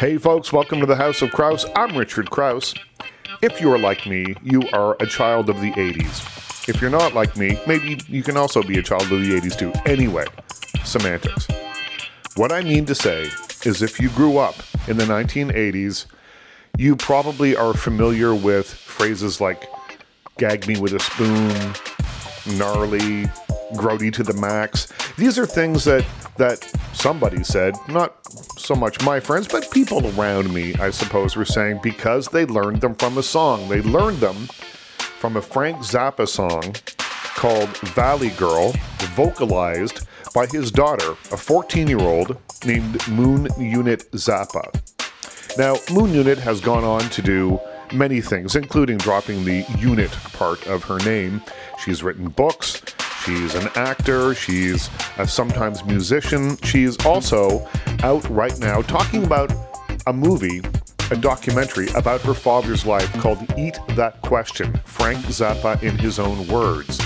Hey, folks, welcome to the House of Crouse. I'm Richard Crouse. If you are like me, you are a child of the 80s. If you're not like me, maybe you can also be a child of the 80s too. Anyway, semantics. What I mean to say is if you grew up in the 1980s, you probably are familiar with phrases like gag me with a spoon, gnarly, grody to the max. These are things that that somebody said, not so much my friends, but people around me, I suppose, were saying because they learned them from a song. They learned them from a Frank Zappa song called Valley Girl, vocalized by his daughter, a 14 year old named Moon Unit Zappa. Now, Moon Unit has gone on to do many things, including dropping the unit part of her name. She's written books, she's an actor, she's a sometimes musician. She's also out right now talking about a movie, a documentary about her father's life called Eat That Question Frank Zappa in his own words.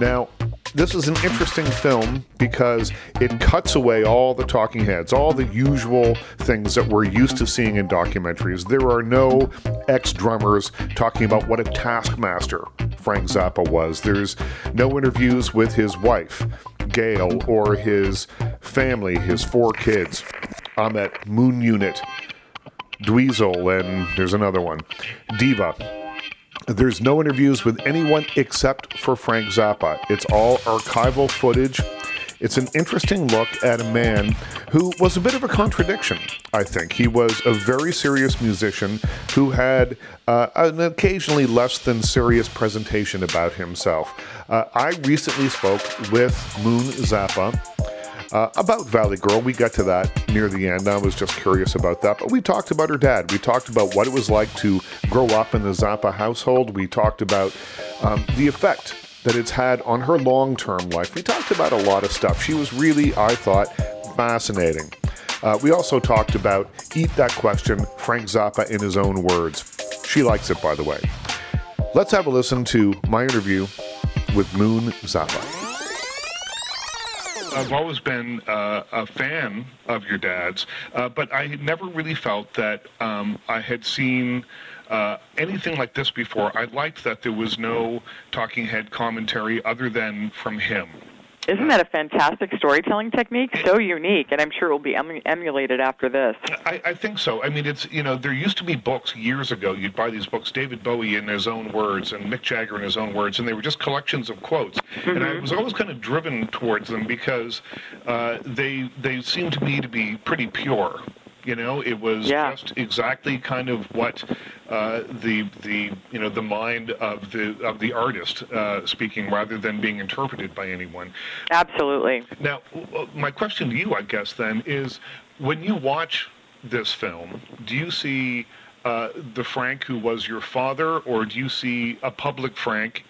Now, this is an interesting film because it cuts away all the talking heads, all the usual things that we're used to seeing in documentaries. There are no ex drummers talking about what a taskmaster Frank Zappa was. There's no interviews with his wife, Gail, or his family, his four kids. Ahmet Moon Unit, Dweezil, and there's another one, Diva. There's no interviews with anyone except for Frank Zappa. It's all archival footage. It's an interesting look at a man who was a bit of a contradiction, I think. He was a very serious musician who had uh, an occasionally less than serious presentation about himself. Uh, I recently spoke with Moon Zappa uh, about Valley Girl, we got to that near the end. I was just curious about that. But we talked about her dad. We talked about what it was like to grow up in the Zappa household. We talked about um, the effect that it's had on her long term life. We talked about a lot of stuff. She was really, I thought, fascinating. Uh, we also talked about Eat That Question, Frank Zappa in his own words. She likes it, by the way. Let's have a listen to my interview with Moon Zappa. I've always been uh, a fan of your dad's, uh, but I never really felt that um, I had seen uh, anything like this before. I liked that there was no talking head commentary other than from him. Isn't that a fantastic storytelling technique? So unique, and I'm sure it will be em- emulated after this. I, I, think so. I mean, it's you know, there used to be books years ago. You'd buy these books, David Bowie in his own words and Mick Jagger in his own words, and they were just collections of quotes. Mm-hmm. And I mm-hmm. was always kind of driven towards them because uh, they they seemed to me to be pretty pure. You know, it was yeah. just exactly kind of what uh, the the you know the mind of the of the artist uh, speaking, rather than being interpreted by anyone. Absolutely. Now, my question to you, I guess, then is when you watch this film, do you see uh, the Frank who was your father, or do you see a public Frank,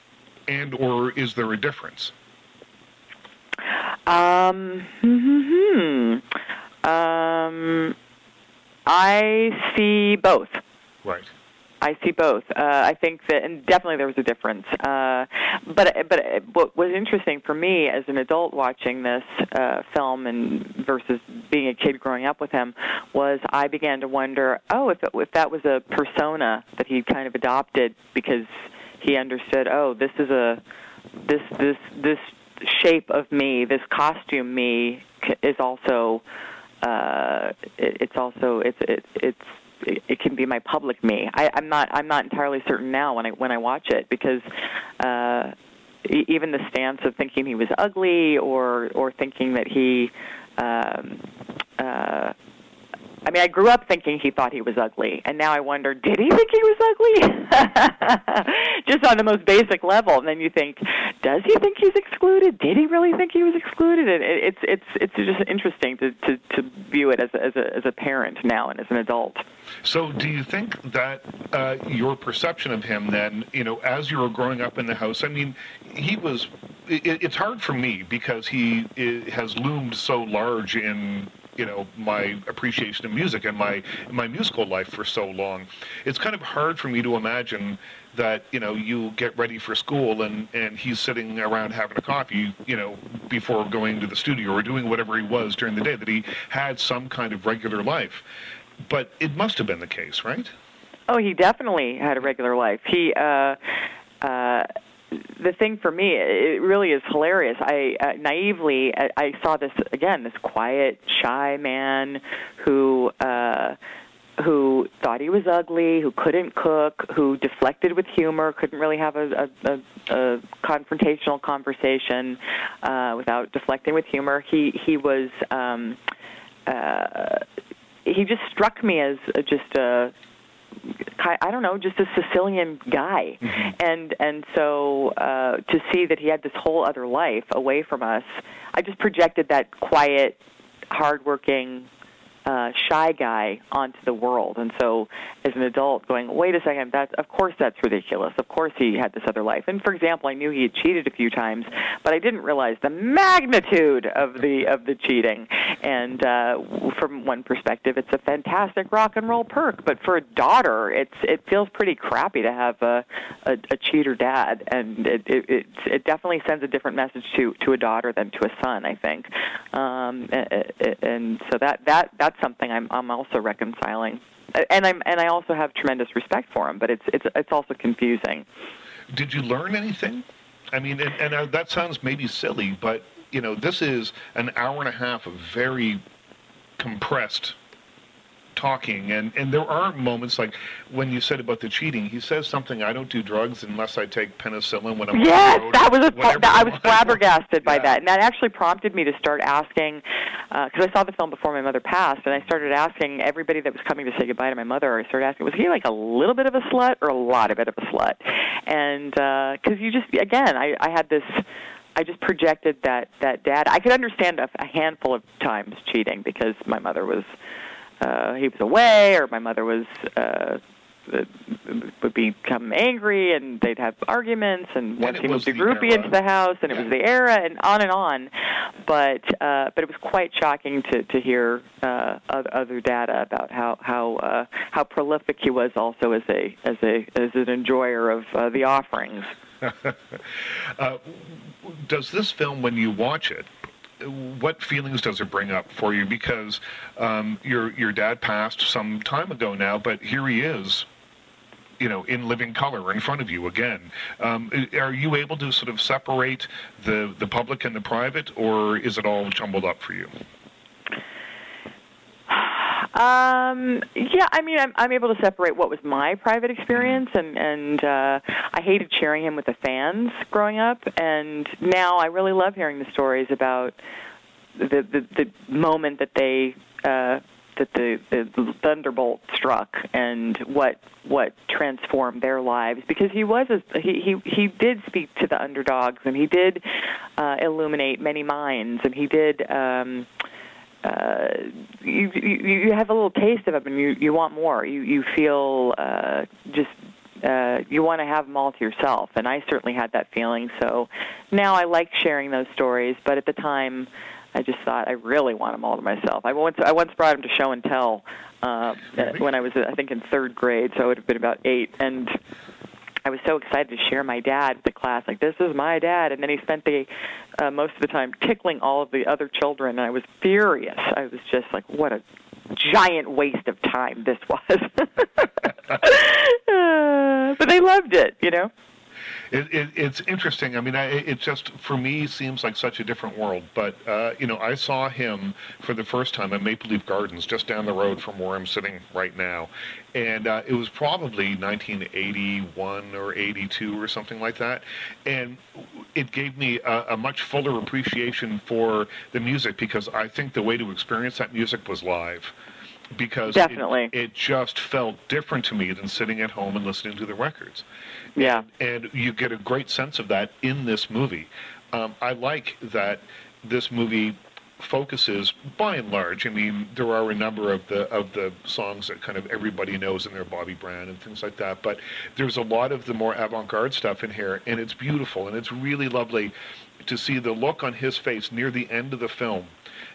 and or is there a difference? Um. Hmm. Um. I see both. Right. I see both. Uh, I think that, and definitely there was a difference. Uh, but but what was interesting for me as an adult watching this uh, film and versus being a kid growing up with him was I began to wonder, oh, if it, if that was a persona that he kind of adopted because he understood, oh, this is a this this this shape of me, this costume me is also uh, it, it's also it's it, it's it, can be my public me. I, I'm not I'm not entirely certain now when I when I watch it because uh, even the stance of thinking he was ugly or or thinking that he um, uh, I mean, I grew up thinking he thought he was ugly, and now I wonder, did he think he was ugly? Just on the most basic level, and then you think, does he think he's excluded? Did he really think he was excluded? And it's it's it's just interesting to to, to view it as a, as a as a parent now and as an adult. So, do you think that uh, your perception of him, then, you know, as you were growing up in the house, I mean, he was. It, it's hard for me because he has loomed so large in you know my appreciation of music and my my musical life for so long. It's kind of hard for me to imagine that you know you get ready for school and and he's sitting around having a coffee you know before going to the studio or doing whatever he was during the day that he had some kind of regular life but it must have been the case, right? Oh, he definitely had a regular life. He, uh, uh, the thing for me, it really is hilarious. I uh, naively, I, I saw this again, this quiet, shy man who. Uh, who thought he was ugly, who couldn't cook, who deflected with humor, couldn't really have a, a, a, a confrontational conversation uh, without deflecting with humor. He he was um, uh, he just struck me as just a I don't know, just a Sicilian guy, mm-hmm. and and so uh, to see that he had this whole other life away from us, I just projected that quiet, hardworking, uh, shy guy onto the world. And so, as an adult, going, wait a second, that's of course that's ridiculous. Of course he had this other life. And for example, I knew he had cheated a few times, but I didn't realize the magnitude of the of the cheating. And uh, from one perspective, it's a fantastic rock and roll perk, but for a daughter, it's it feels pretty crappy to have a a, a cheater dad, and it, it it it definitely sends a different message to to a daughter than to a son. I think, um, and, and so that that that's that's something I'm I'm also reconciling, and I'm and I also have tremendous respect for him. But it's it's it's also confusing. Did you learn anything? I mean, and, and uh, that sounds maybe silly, but you know, this is an hour and a half of very compressed talking and and there are moments like when you said about the cheating he says something i don't do drugs unless i take penicillin when i'm yes road, that was a that, i was flabbergasted by yeah. that and that actually prompted me to start asking because uh, i saw the film before my mother passed and i started asking everybody that was coming to say goodbye to my mother i started asking was he like a little bit of a slut or a lot of bit of a slut and because uh, you just again i i had this I just projected that that dad. I could understand a, a handful of times cheating because my mother was uh, he was away or my mother was uh, would become angry and they'd have arguments and once he moved a groupie into the house and yeah. it was the era and on and on. But uh but it was quite shocking to to hear uh other data about how how uh how prolific he was also as a as a as an enjoyer of uh, the offerings. Uh, does this film when you watch it what feelings does it bring up for you? Because um, your your dad passed some time ago now, but here he is, you know, in living color in front of you again. Um, are you able to sort of separate the the public and the private, or is it all jumbled up for you? Um, yeah, I mean, I'm, I'm able to separate what was my private experience, and and uh, I hated sharing him with the fans growing up, and now I really love hearing the stories about the the, the moment that they. Uh, that the, the thunderbolt struck and what what transformed their lives because he was a, he he he did speak to the underdogs and he did uh, illuminate many minds and he did um, you, you you have a little taste of it, and you you want more. You you feel uh, just uh, you want to have them all to yourself, and I certainly had that feeling. So now I like sharing those stories, but at the time, I just thought I really want them all to myself. I once I once brought them to show and tell uh, when I was I think in third grade, so it would have been about eight, and I was so excited to share my dad with the class. Like, this is my dad. And then he spent the uh, most of the time tickling all of the other children. And I was furious. I was just like, what a giant waste of time this was. uh, but they loved it, you know it, it, it's interesting. I mean, I, it just for me seems like such a different world. But uh, you know, I saw him for the first time at Maple Leaf Gardens, just down the road from where I'm sitting right now, and uh, it was probably 1981 or 82 or something like that, and it gave me a, a much fuller appreciation for the music because I think the way to experience that music was live because Definitely. It, it, just felt different to me than sitting at home and listening to the records. Yeah. And, and you get a great sense of that in this movie. Um, I like that this movie focuses by and large. I mean, there are a number of the of the songs that kind of everybody knows in their Bobby Brown and things like that. But there's a lot of the more avant-garde stuff in here, and it's beautiful and it's really lovely to see the look on his face near the end of the film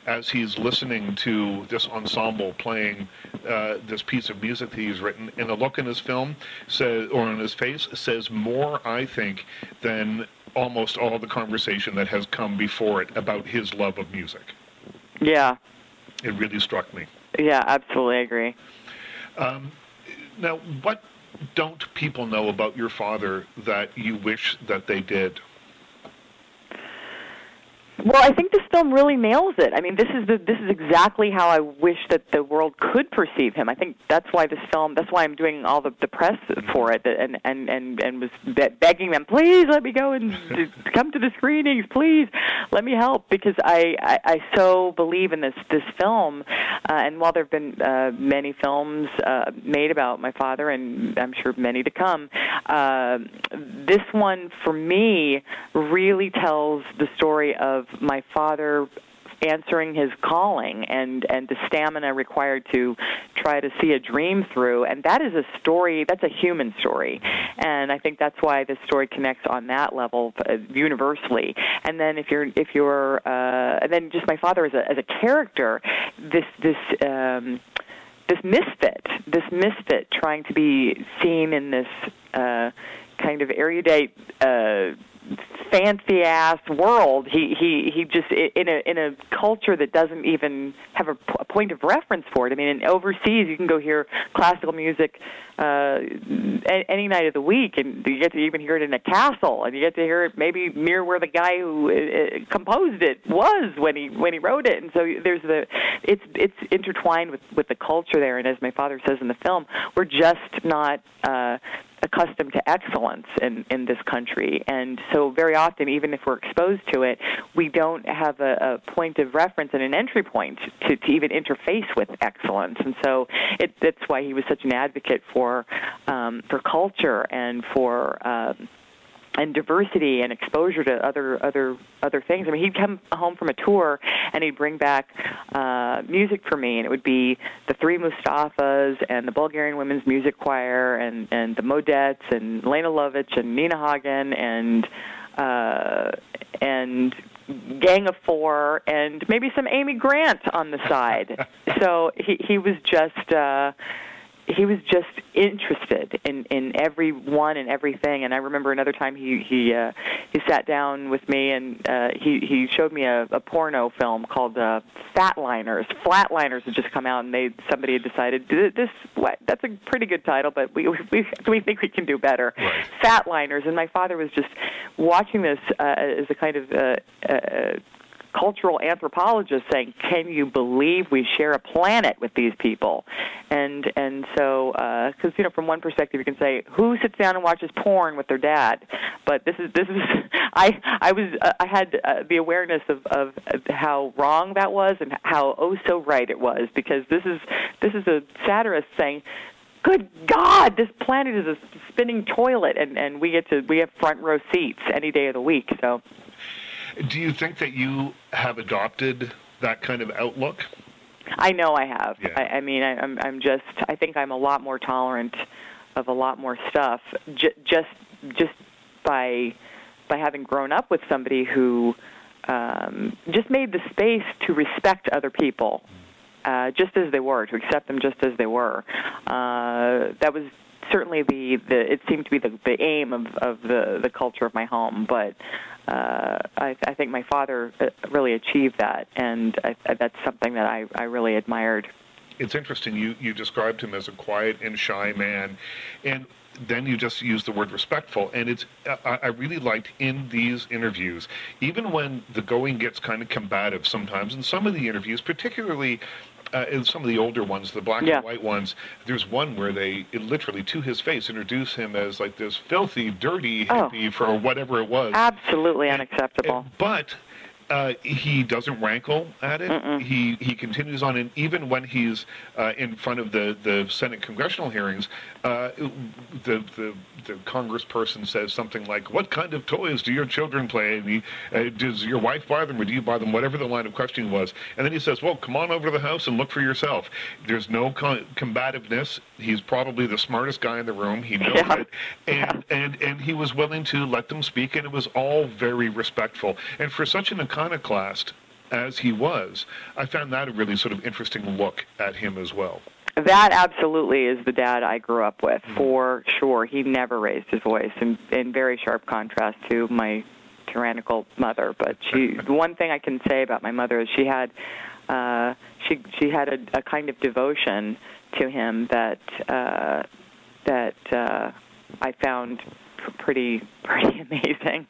as he's listening to this ensemble playing uh, this piece of music that he's written, and the look in his film says, or on his face says more, I think, than almost all the conversation that has come before it about his love of music. Yeah, It really struck me. Yeah, absolutely agree. Um, now, what don't people know about your father that you wish that they did? Well, I think this film really nails it. I mean, this is the this is exactly how I wish that the world could perceive him. I think that's why this film. That's why I'm doing all the the press for it, and and and and was be- begging them, please let me go and come to the screenings, please let me help, because I I, I so believe in this this film. Uh, and while there have been uh, many films uh, made about my father, and I'm sure many to come, uh, this one for me really tells the story of my father answering his calling and and the stamina required to try to see a dream through. And that is a story that's a human story. And i think that's why this story connects on that level uh, universally. And then if you're if you're uh and then just my father as a as a character this this um this misfit this misfit trying to be seen in this uh kind of erudite uh fancy ass world. He he he just in a in a culture that doesn't even have a, a point of reference for it. I mean, in overseas you can go hear classical music uh, any night of the week, and you get to even hear it in a castle, and you get to hear it maybe near where the guy who uh, composed it was when he when he wrote it. And so there's the it's it's intertwined with with the culture there. And as my father says in the film, we're just not. Uh, accustomed to excellence in, in this country. And so, very often, even if we're exposed to it, we don't have a, a point of reference and an entry point to, to even interface with excellence. And so, it, that's why he was such an advocate for um, for culture and for um, and diversity and exposure to other other other things. I mean, he'd come home from a tour and he'd bring back uh, music for me, and it would be the Three Mustaphas and the Bulgarian Women's Music Choir and and the Modettes and Lene Lovich and Nina Hagen and uh, and Gang of Four and maybe some Amy Grant on the side. so he he was just. Uh, he was just interested in in everyone and everything. And I remember another time he he uh, he sat down with me and uh, he he showed me a, a porno film called uh, Fatliners. Flatliners had just come out, and they somebody had decided this what that's a pretty good title, but we we we think we can do better. Right. Fatliners, and my father was just watching this uh, as a kind of uh, uh, cultural anthropologist saying, "Can you believe we share a planet with these people?" And and so because uh, you know from one perspective you can say, "Who sits down and watches porn with their dad?" But this is this is I I was uh, I had uh, the awareness of of how wrong that was and how oh so right it was because this is this is a satirist saying good God, this planet is a spinning toilet, and and we get to we have front row seats any day of the week. So do you think that you have adopted that kind of outlook? I know I have. Yeah. I, I mean, I, I'm I'm just. I think I'm a lot more tolerant of a lot more stuff. J- just just by by having grown up with somebody who um, just made the space to respect other people, uh, just as they were, to accept them just as they were. Uh, that was certainly the, the it seemed to be the, the aim of, of the, the culture of my home, but uh, I, I think my father uh, really achieved that, and I, that's something that I, I really admired. It's interesting. You you described him as a quiet and shy man, and then you just use the word respectful. And it's I, I really liked in these interviews, even when the going gets kind of combative sometimes in some of the interviews, particularly uh, in some of the older ones, the black Yeah. and white ones, there's one where they literally to his face introduce him as like this filthy, dirty Oh. hippie for whatever it was. Absolutely unacceptable. But uh, he doesn't rankle at it. Mm-mm. He he continues on, and even when he's uh, in front of the, the Senate congressional hearings, uh, the, the the congressperson says something like, "What kind of toys do your children play? And he, uh, does your wife buy them, or do you buy them?" Whatever the line of questioning was, and then he says, "Well, come on over to the house and look for yourself." There's no con- combativeness. He's probably the smartest guy in the room. He knows Yeah. it, and and and he was willing to let them speak, and it was all very respectful. And for such an iconoclast as he was, I found that a really sort of interesting look at him as well. That absolutely is the dad I grew up with, for sure. He never raised his voice, in, in very sharp contrast to my tyrannical mother. But she, the one thing I can say about my mother is she had, uh, she she had a, a kind of devotion to him that uh, that uh, I found pretty pretty amazing.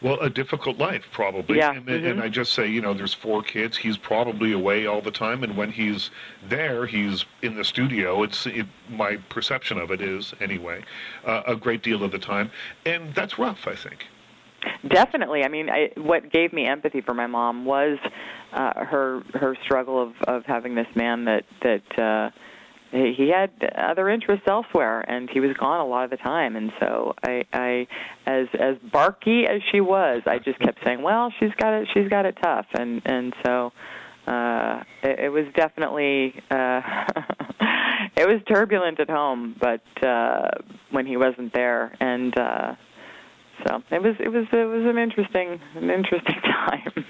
Well, a difficult life, probably. Yeah. And, mm-hmm. and I just say, you know, there's four kids. He's probably away all the time, and when he's there, he's in the studio. It's it, my perception of it is, anyway, uh, a great deal of the time, and that's rough. I think. Definitely. I mean, I, what gave me empathy for my mom was uh, her her struggle of of having this man that that. Uh, he had other interests elsewhere and he was gone a lot of the time. And so i i as as barky as she was i just kept saying well she's got it she's got it tough. And and so uh it, it was definitely uh it was turbulent at home but uh when he wasn't there. And uh so it was it was it was an interesting an interesting time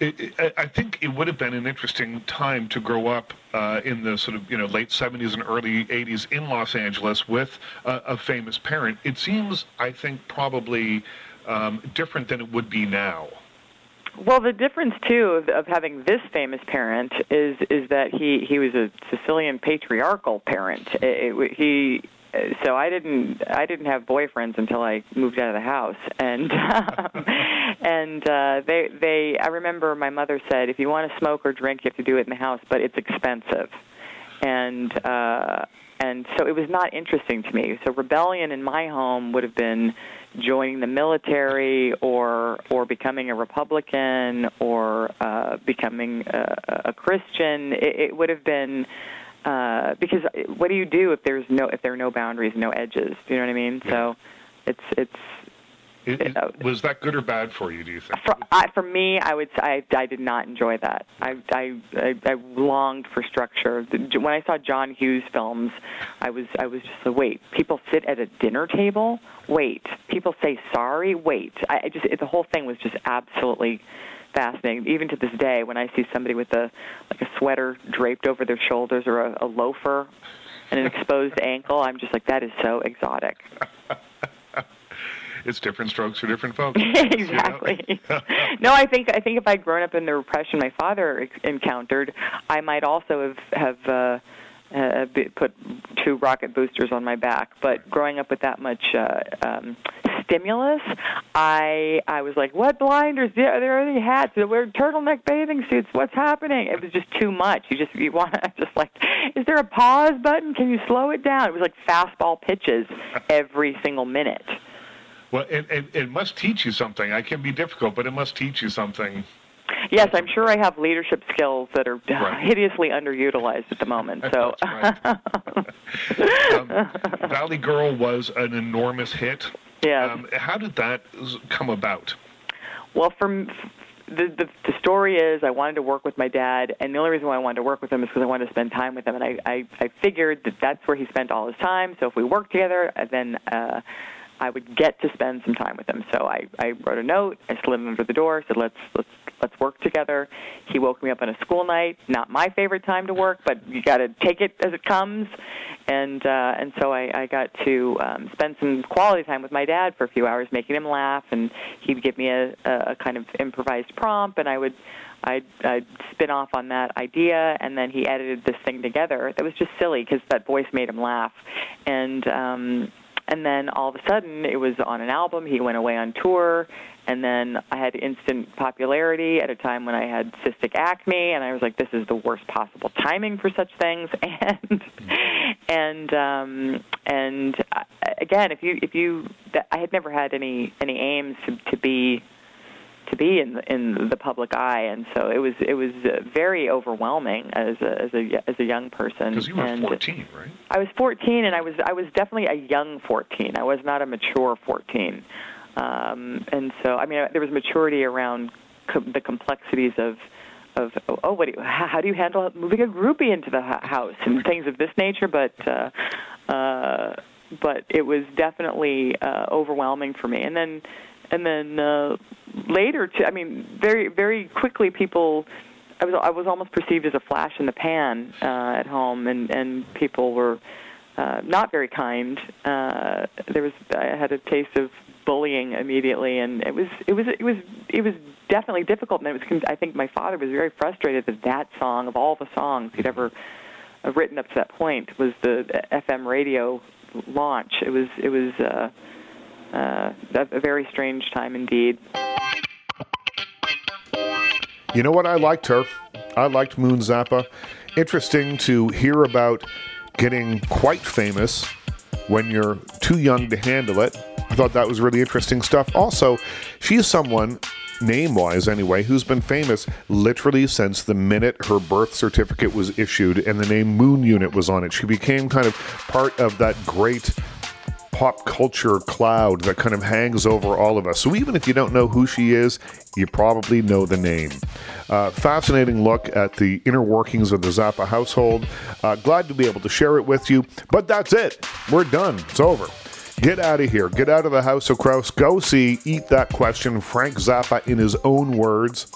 It, it, I think it would have been an interesting time to grow up uh, in the sort of you know late 70s and early 80s in Los Angeles with a, famous parent. It seems, I think, probably um, different than it would be now. Well, the difference too of, of having this famous parent is is that he he was a Sicilian patriarchal parent. It, it, he so I didn't I didn't have boyfriends until I moved out of the house and um, and uh they they I remember my mother said if you want to smoke or drink you have to do it in the house but it's expensive and uh and so it was not interesting to me so rebellion in my home would have been joining the military or or becoming a republican or uh becoming a, a christian it, it would have been uh, because what do you do if there's no if there are no boundaries, no edges? Do you know what I mean? So it's it's It, it, was that good or bad for you? Do you think? for I, for me, I would say I I did not enjoy that. I I I, I longed for structure. When I saw John Hughes films, I was I was just like, wait, people sit at a dinner table. Wait, people say sorry. Wait, I, I just it, the whole thing was just absolutely fascinating. Even to this day, when I see somebody with a like a sweater draped over their shoulders or a, a loafer and an exposed ankle, I'm just like that is so exotic. It's different strokes for different folks. exactly. no, I think I think if I'd grown up in the repression my father encountered, I might also have have uh, uh, put two rocket boosters on my back. But growing up with that much uh, um, stimulus, I I was like, what blinders? There, there are the hats. They wear turtleneck bathing suits. What's happening? It was just too much. You just you want to just like, is there a pause button? Can you slow it down? It was like fastball pitches every single minute. Well, it, it, it must teach you something. I can be difficult, but it must teach you something. Yes, I'm sure I have leadership skills that are Right. hideously underutilized at the moment. So, Um, Valley Girl was an enormous hit. yeah. Um, how did that come about? well, from the, the the story is, I wanted to work with my dad, and the only reason why I wanted to work with him is because I wanted to spend time with him, and I I, I figured that that's where he spent all his time. So if we worked together, uh, then. Uh, I would get to spend some time with him. So I, I wrote a note. I slid it under the door. Said let's let's let's work together. He woke me up on a school night. Not my favorite time to work, but you got to take it as it comes. And uh, and so I, I got to um, spend some quality time with my dad for a few hours, making him laugh. And he'd give me a, a kind of improvised prompt, and I would. I'd, I'd spin off on that idea, and then he edited this thing together. That was just silly because that voice made him laugh, and um, and then all of a sudden it was on an album. He went away on tour, and then I had instant popularity at a time when I had cystic acne, and I was like, "This is the worst possible timing for such things." And and um, and uh, again, if you if you, I had never had any any aims to, to be to be in in the public eye, and so it was it was uh, very overwhelming as a as a as a young person. Because you were and 14, right? I was 14, and I was I was definitely a young 14. I was not a mature 14, um, and so I mean there was maturity around co- the complexities of of oh what do you, how how do you handle moving a groupie into the house and things of this nature, but. Uh, uh, but it was definitely uh, overwhelming for me, and then and then uh, later, to, I mean, very very quickly, people. I was I was almost perceived as a flash in the pan uh, at home, and and people were uh, not very kind. Uh, there was I had a taste of bullying immediately, and it was it was it was it was definitely difficult. And it was I think my father was very frustrated that that song of all the songs he'd ever written up to that point was the FM radio launch. It was it was uh, uh, a very strange time indeed. You know what? I liked her. I liked Moon Zappa. Interesting to hear about getting quite famous when you're too young to handle it. I thought that was really interesting stuff. Also, she's someone, name wise anyway, who's been famous literally since the minute her birth certificate was issued and the name Moon Unit was on it. She became kind of part of that great pop culture cloud that kind of hangs over all of us. So even if you don't know who she is, you probably know the name. Uh, fascinating look at the inner workings of the Zappa household. Uh, glad to be able to share it with you. But that's it. We're done. It's over. Get out of here. Get out of the House of Crouse. Go see Eat That Question, Frank Zappa in his own words.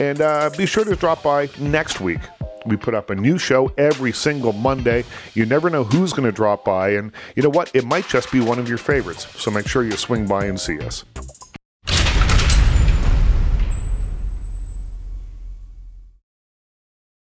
And uh, be sure to drop by next week we put up a new show every single Monday. You never know who's going to drop by, and you know what? It might just be one of your favorites. So make sure you swing by and see us.